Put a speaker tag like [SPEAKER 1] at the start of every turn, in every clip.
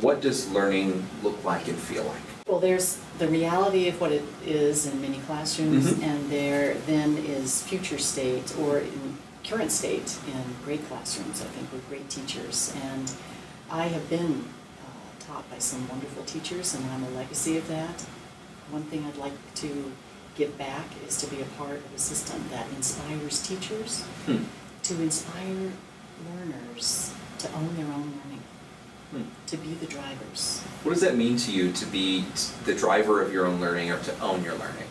[SPEAKER 1] what does learning look like and feel like?
[SPEAKER 2] Well, there's the reality of what it is in many classrooms,
[SPEAKER 1] Mhm.
[SPEAKER 2] and there then is future state or in current state in great classrooms, I think, with great teachers. And I have been uh, taught by some wonderful teachers, and I'm a legacy of that. One thing I'd like to give back is to be a part of a system that inspires teachers
[SPEAKER 1] Hmm.
[SPEAKER 2] to inspire learners to own their own learning,
[SPEAKER 1] Hmm.
[SPEAKER 2] to be the drivers.
[SPEAKER 1] What does that mean to you to be the driver of your own learning or to own your learning?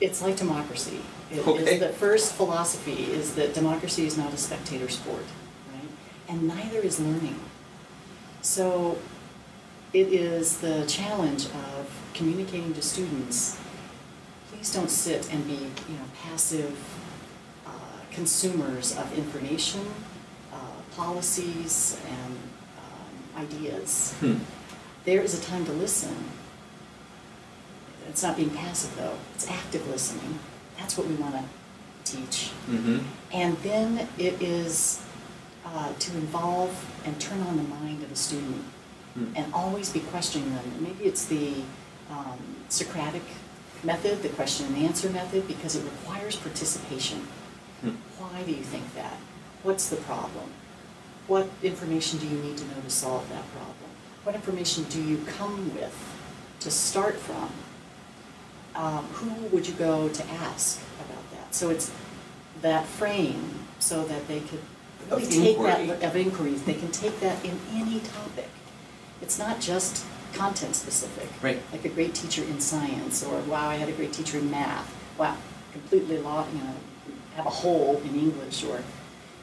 [SPEAKER 2] It's like democracy. It is
[SPEAKER 1] Okay.
[SPEAKER 2] the first philosophy is that democracy is not a spectator sport, right? And neither is learning. So it is the challenge of communicating to students. Please don't sit and be, you know, passive uh, consumers of information, uh, policies, and ideas.
[SPEAKER 1] Hmm.
[SPEAKER 2] There is a time to listen. It's not being passive though, it's active listening. That's what we want to teach.
[SPEAKER 1] Mm-hmm.
[SPEAKER 2] And then it is uh, to involve and turn on the mind of the student
[SPEAKER 1] Hmm.
[SPEAKER 2] and always be questioning them. Maybe it's the um, Socratic method, the question and answer method, because it requires participation.
[SPEAKER 1] Hmm.
[SPEAKER 2] Why do you think that? What's the problem? What information do you need to know to solve that problem? What information do you come with to start from? Um, who would you go to ask about that? So it's that frame so that they could really
[SPEAKER 1] Of
[SPEAKER 2] take that, of inquiries, they can take that in any topic. It's not just content specific.
[SPEAKER 1] Right.
[SPEAKER 2] Like a great teacher in science, or wow, I had a great teacher in math. Wow, completely law, you know, have a hole in English. Or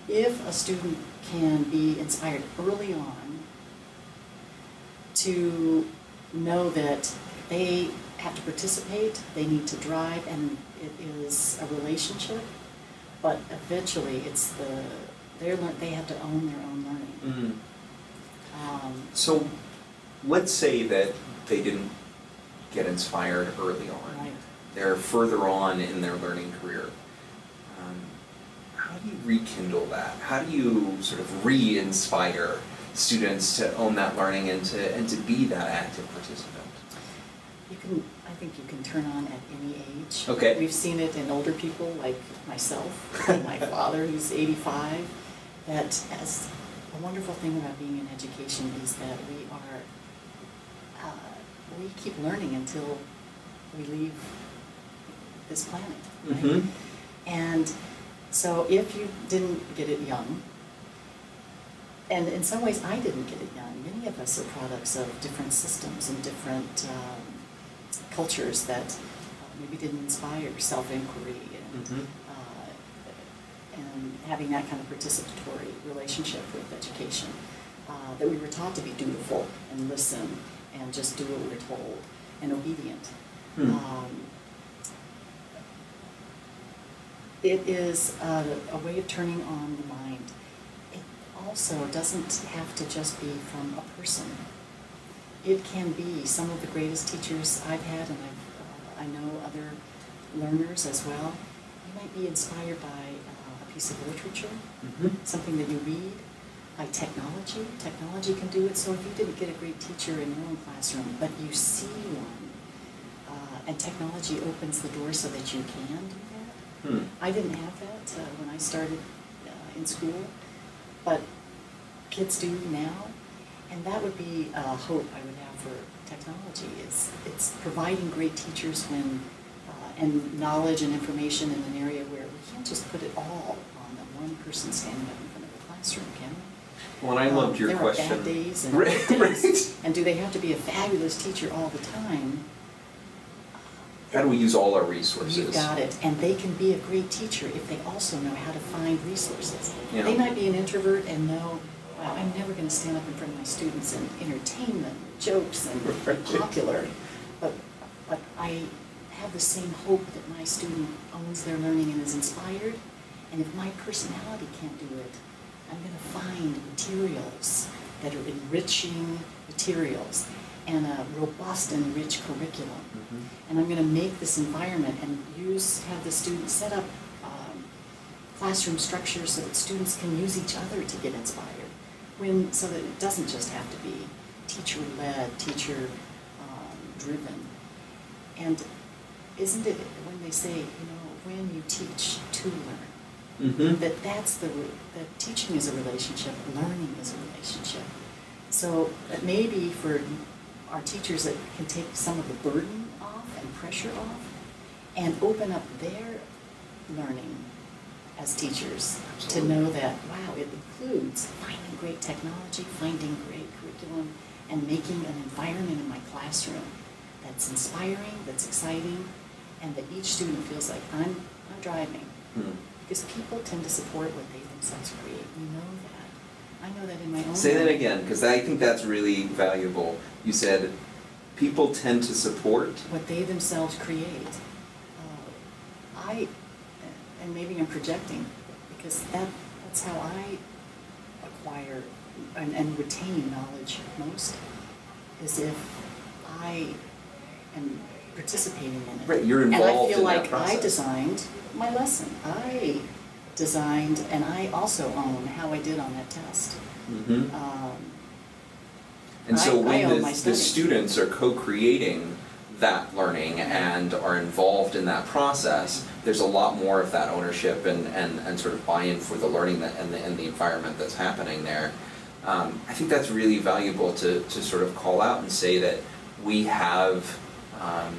[SPEAKER 2] if a student can be inspired early on to know that they have to participate, they need to drive, and it is a relationship, but eventually it's the, they're, they have to own their own learning.
[SPEAKER 1] Mm.
[SPEAKER 2] Um,
[SPEAKER 1] So let's say that they didn't get inspired early on.
[SPEAKER 2] Right.
[SPEAKER 1] They're further on in their learning career. Um, how do you rekindle that? How do you sort of re-inspire students to own that learning and to and to be that active participant?
[SPEAKER 2] You can, I think you can turn on at any age.
[SPEAKER 1] Okay.
[SPEAKER 2] We've seen it in older people like myself, and my father who's eighty-five, that as a wonderful thing about being in education is that we are, uh, we keep learning until we leave this planet, right?
[SPEAKER 1] Mhm.
[SPEAKER 2] And so if you didn't get it young, and in some ways I didn't get it young, many of us are products of different systems and different um, cultures that uh, maybe didn't inspire self-inquiry and,
[SPEAKER 1] Mhm.
[SPEAKER 2] uh, and having that kind of participatory relationship with education. Uh, that we were taught to be dutiful and listen and just do what we're told and obedient.
[SPEAKER 1] Hmm.
[SPEAKER 2] Um, it is a, a way of turning on the mind. It also doesn't have to just be from a person. It can be some of the greatest teachers I've had, and I've, uh, I know other learners as well. You might be inspired by uh, a piece of literature,
[SPEAKER 1] Mhm.
[SPEAKER 2] something that you read, by technology. Technology can do it. So if you didn't get a great teacher in your own classroom, but you see one, uh, and technology opens the door so that you can do.
[SPEAKER 1] Hmm.
[SPEAKER 2] I didn't have that uh, when I started uh, in school, but kids do now, and that would be a hope I would have for technology. Is it's providing great teachers when uh, and knowledge and information in an area where we can't just put it all on the one person standing up in front of the classroom, can we?
[SPEAKER 1] Well, I
[SPEAKER 2] Um,
[SPEAKER 1] loved your
[SPEAKER 2] there
[SPEAKER 1] question.
[SPEAKER 2] are bad days and
[SPEAKER 1] Right,
[SPEAKER 2] days.
[SPEAKER 1] right.
[SPEAKER 2] And do they have to be a fabulous teacher all the time?
[SPEAKER 1] How do we use all our resources?
[SPEAKER 2] You got it. And they can be a great teacher if they also know how to find resources.
[SPEAKER 1] Yeah.
[SPEAKER 2] They might be an introvert and know, wow, I'm never going to stand up in front of my students and entertain them, jokes and be popular. But, but I have the same hope that my student owns their learning and is inspired. And if my personality can't do it, I'm going to find materials that are enriching materials and a robust and rich curriculum
[SPEAKER 1] Mhm.
[SPEAKER 2] and I'm going to make this environment and use, have the students set up um, classroom structures so that students can use each other to get inspired. when, so that it doesn't just have to be teacher-led, teacher-driven. And isn't it, when they say, you know, when you teach to learn,
[SPEAKER 1] Mm-hmm.
[SPEAKER 2] that that's the, that teaching is a relationship, learning is a relationship. So that maybe for our teachers that can take some of the burden off and pressure off and open up their learning as teachers to know that, wow, it includes finding great technology, finding great curriculum, and making an environment in my classroom that's inspiring, that's exciting, and that each student feels like I'm, I'm driving.
[SPEAKER 1] Hmm.
[SPEAKER 2] Because people tend to support what they themselves create. We know that. I know that in my own.
[SPEAKER 1] Say that again, because I think that's really valuable. You said people tend to support.
[SPEAKER 2] What they themselves create. Uh, I, and maybe I'm projecting, because that, that's how I acquire and, and retain knowledge most, is if I am participating in it.
[SPEAKER 1] Right, you're involved in
[SPEAKER 2] And I feel like I designed my lesson. I designed, and I also own how I did on that test.
[SPEAKER 1] Mm-hmm.
[SPEAKER 2] Um,
[SPEAKER 1] And so
[SPEAKER 2] I- I
[SPEAKER 1] when
[SPEAKER 2] own
[SPEAKER 1] the, the students are co-creating that learning and are involved in that process, there's a lot more of that ownership and, and, and sort of buy-in for the learning that, and the, and the environment that's happening there. Um, I think that's really valuable to, to sort of call out and say that we have um,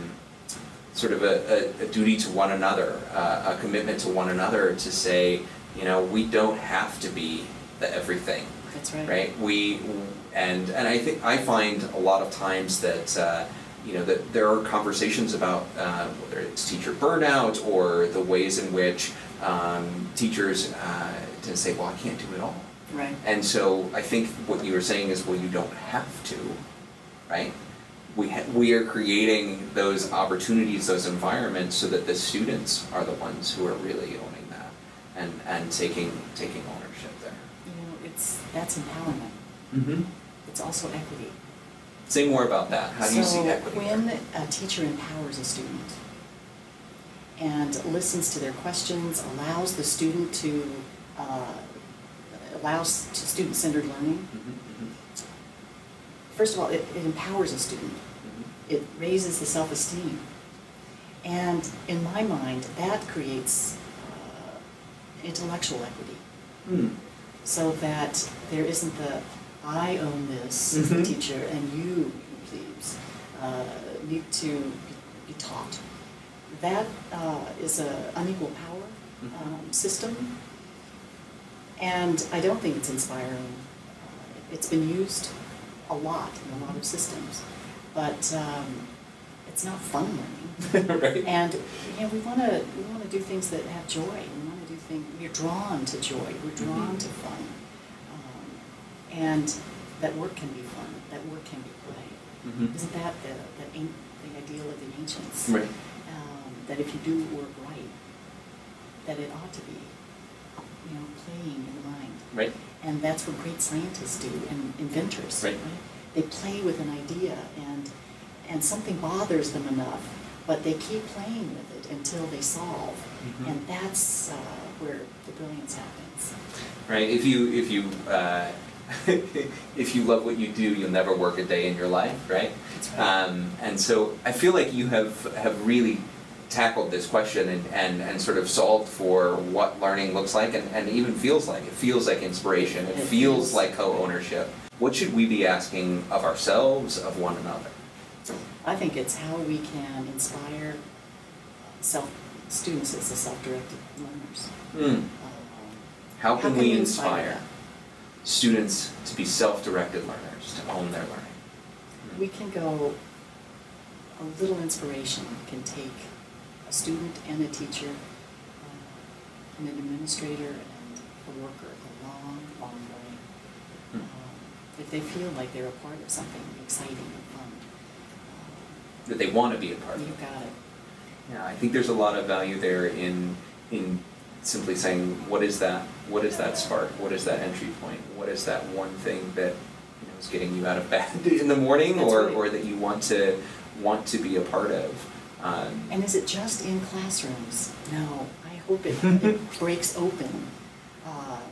[SPEAKER 1] sort of a, a, a duty to one another, uh, a commitment to one another to say, you know, we don't have to be the everything
[SPEAKER 2] That's right.
[SPEAKER 1] right? We and and I think I find a lot of times that uh, you know that there are conversations about uh, whether it's teacher burnout or the ways in which um, teachers uh, to say, "Well, I can't do it all,"
[SPEAKER 2] Right.
[SPEAKER 1] and so I think what you were saying is, "Well, you don't have to," right? We ha- we are creating those opportunities, those environments, so that the students are the ones who are really owning that and and taking taking ownership there.
[SPEAKER 2] You know, it's, that's empowerment.
[SPEAKER 1] Mm-hmm.
[SPEAKER 2] It's also equity.
[SPEAKER 1] Say more about that. How do you see equity?
[SPEAKER 2] So when a teacher empowers a student and listens to their questions, allows the student to, uh, allows to student-centered learning,
[SPEAKER 1] Mhm, mhm,
[SPEAKER 2] first of all, it, it empowers a student.
[SPEAKER 1] mhm.
[SPEAKER 2] It raises the self-esteem. And in my mind, that creates uh, intellectual equity.
[SPEAKER 1] Hmm.
[SPEAKER 2] so that there isn't the, I own this as a
[SPEAKER 1] Mhm.
[SPEAKER 2] teacher and you, please, uh, need to be- be taught. That uh, is a unequal power
[SPEAKER 1] Mhm.
[SPEAKER 2] um, system, and I don't think it's inspiring. It's been used a lot in a lot of systems, but um, it's not fun learning.
[SPEAKER 1] right.
[SPEAKER 2] And, you know, we want to, we want to do things that have joy. We want to do things, we're drawn to joy, we're drawn
[SPEAKER 1] Mhm.
[SPEAKER 2] to fun. Um, And that work can be fun, that work can be play.
[SPEAKER 1] Mhm.
[SPEAKER 2] Isn't that the, the, the ideal of the ancients?
[SPEAKER 1] Right.
[SPEAKER 2] Um, That if you do work right, that it ought to be, you know, playing in the mind.
[SPEAKER 1] Right.
[SPEAKER 2] And that's what great scientists do and inventors.
[SPEAKER 1] Right.
[SPEAKER 2] They play with an idea and, and something bothers them enough, but they keep playing with it until they solve.
[SPEAKER 1] Mhm.
[SPEAKER 2] And that's uh, where the brilliance happens.
[SPEAKER 1] Right. If you if you uh, if you love what you do, you'll never work a day in your life. Right.
[SPEAKER 2] Right.
[SPEAKER 1] Um, and so I feel like you have have really tackled this question and, and, and sort of solved for what learning looks like and, and even feels like. It feels like inspiration. It,
[SPEAKER 2] It
[SPEAKER 1] feels
[SPEAKER 2] feels-
[SPEAKER 1] like co-ownership. What should we be asking of ourselves, of one another?
[SPEAKER 2] I think it's how we can inspire self, students as the self-directed learners.
[SPEAKER 1] Hmm.
[SPEAKER 2] Um,
[SPEAKER 1] How can we
[SPEAKER 2] inspire
[SPEAKER 1] inspire students to be self-directed learners, to own their learning?
[SPEAKER 2] We can go, a little inspiration can take a student and a teacher, uh, and an administrator and a worker a long, long way.
[SPEAKER 1] Hmm.
[SPEAKER 2] Um, If they feel like they're a part of something exciting and fun. um,
[SPEAKER 1] That they want to be a part of.
[SPEAKER 2] You got it.
[SPEAKER 1] Yeah, I think there's a lot of value there in in simply saying what is that what is that spark? What is that entry point? What is that one thing that you know is getting you out of bed in the morning
[SPEAKER 2] That's
[SPEAKER 1] or,
[SPEAKER 2] right.
[SPEAKER 1] or that you want to want to be a part of? Um,
[SPEAKER 2] And is it just in classrooms? No, I hope it, it breaks open um,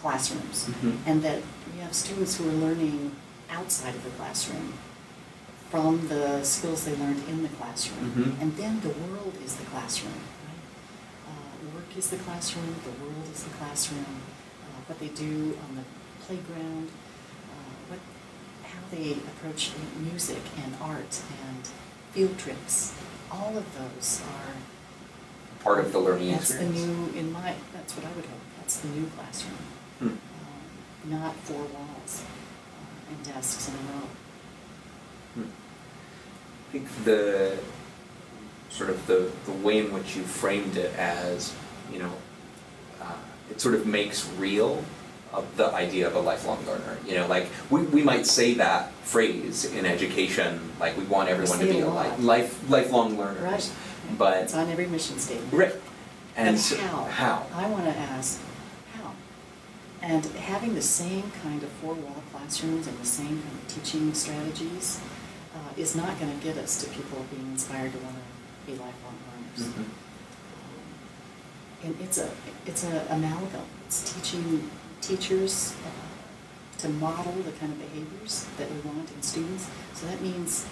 [SPEAKER 2] classrooms.
[SPEAKER 1] Mhm.
[SPEAKER 2] And that we have students who are learning outside of the classroom from the skills they learned in the classroom.
[SPEAKER 1] Mhm.
[SPEAKER 2] And then the world is the classroom, right? Uh, work is the classroom, the world is the classroom, uh, what they do on the playground, uh, what, how they approach music and art and field trips. All of those are
[SPEAKER 1] Part of the learning
[SPEAKER 2] that's the
[SPEAKER 1] experience.
[SPEAKER 2] new, in my, that's what I would hope, that's the new classroom.
[SPEAKER 1] Hmm.
[SPEAKER 2] Um, Not four walls uh, and desks in a row.
[SPEAKER 1] Hmm. I think the sort of the, the way in which you framed it as, you know, uh, it sort of makes real the idea of a lifelong learner. You know, like we, we might say that phrase in education, like we want everyone to be a
[SPEAKER 2] a
[SPEAKER 1] li- life lifelong learners.
[SPEAKER 2] Right.
[SPEAKER 1] But
[SPEAKER 2] It's on every mission statement.
[SPEAKER 1] right. And
[SPEAKER 2] But
[SPEAKER 1] so-
[SPEAKER 2] how?
[SPEAKER 1] how?
[SPEAKER 2] I want to ask, how? And having the same kind of four-wall classrooms and the same kind of teaching strategies uh, is not going to get us to people being inspired to want to be lifelong learners.
[SPEAKER 1] Mhm.
[SPEAKER 2] Um, And it's a, it's a amalgam. It's teaching teachers uh, to model the kind of behaviors that we want in students. So that means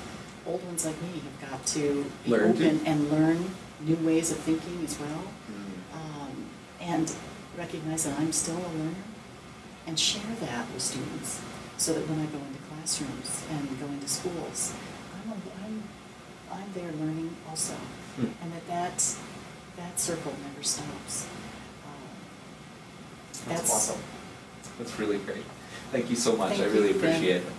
[SPEAKER 2] old ones like me have got to be
[SPEAKER 1] Learn to-
[SPEAKER 2] open and learn new ways of thinking as well.
[SPEAKER 1] Mm.
[SPEAKER 2] Um, and recognize that I'm still a learner and share that with students so that when I go into classrooms and go into schools, I'm, a, I'm, I'm there learning also.
[SPEAKER 1] Hmm.
[SPEAKER 2] And that that, that circle never stops. Um,
[SPEAKER 1] That's
[SPEAKER 2] That's-
[SPEAKER 1] awesome. That's really great. Thank you so much.
[SPEAKER 2] Thank
[SPEAKER 1] I really
[SPEAKER 2] you, Ben.
[SPEAKER 1] appreciate it.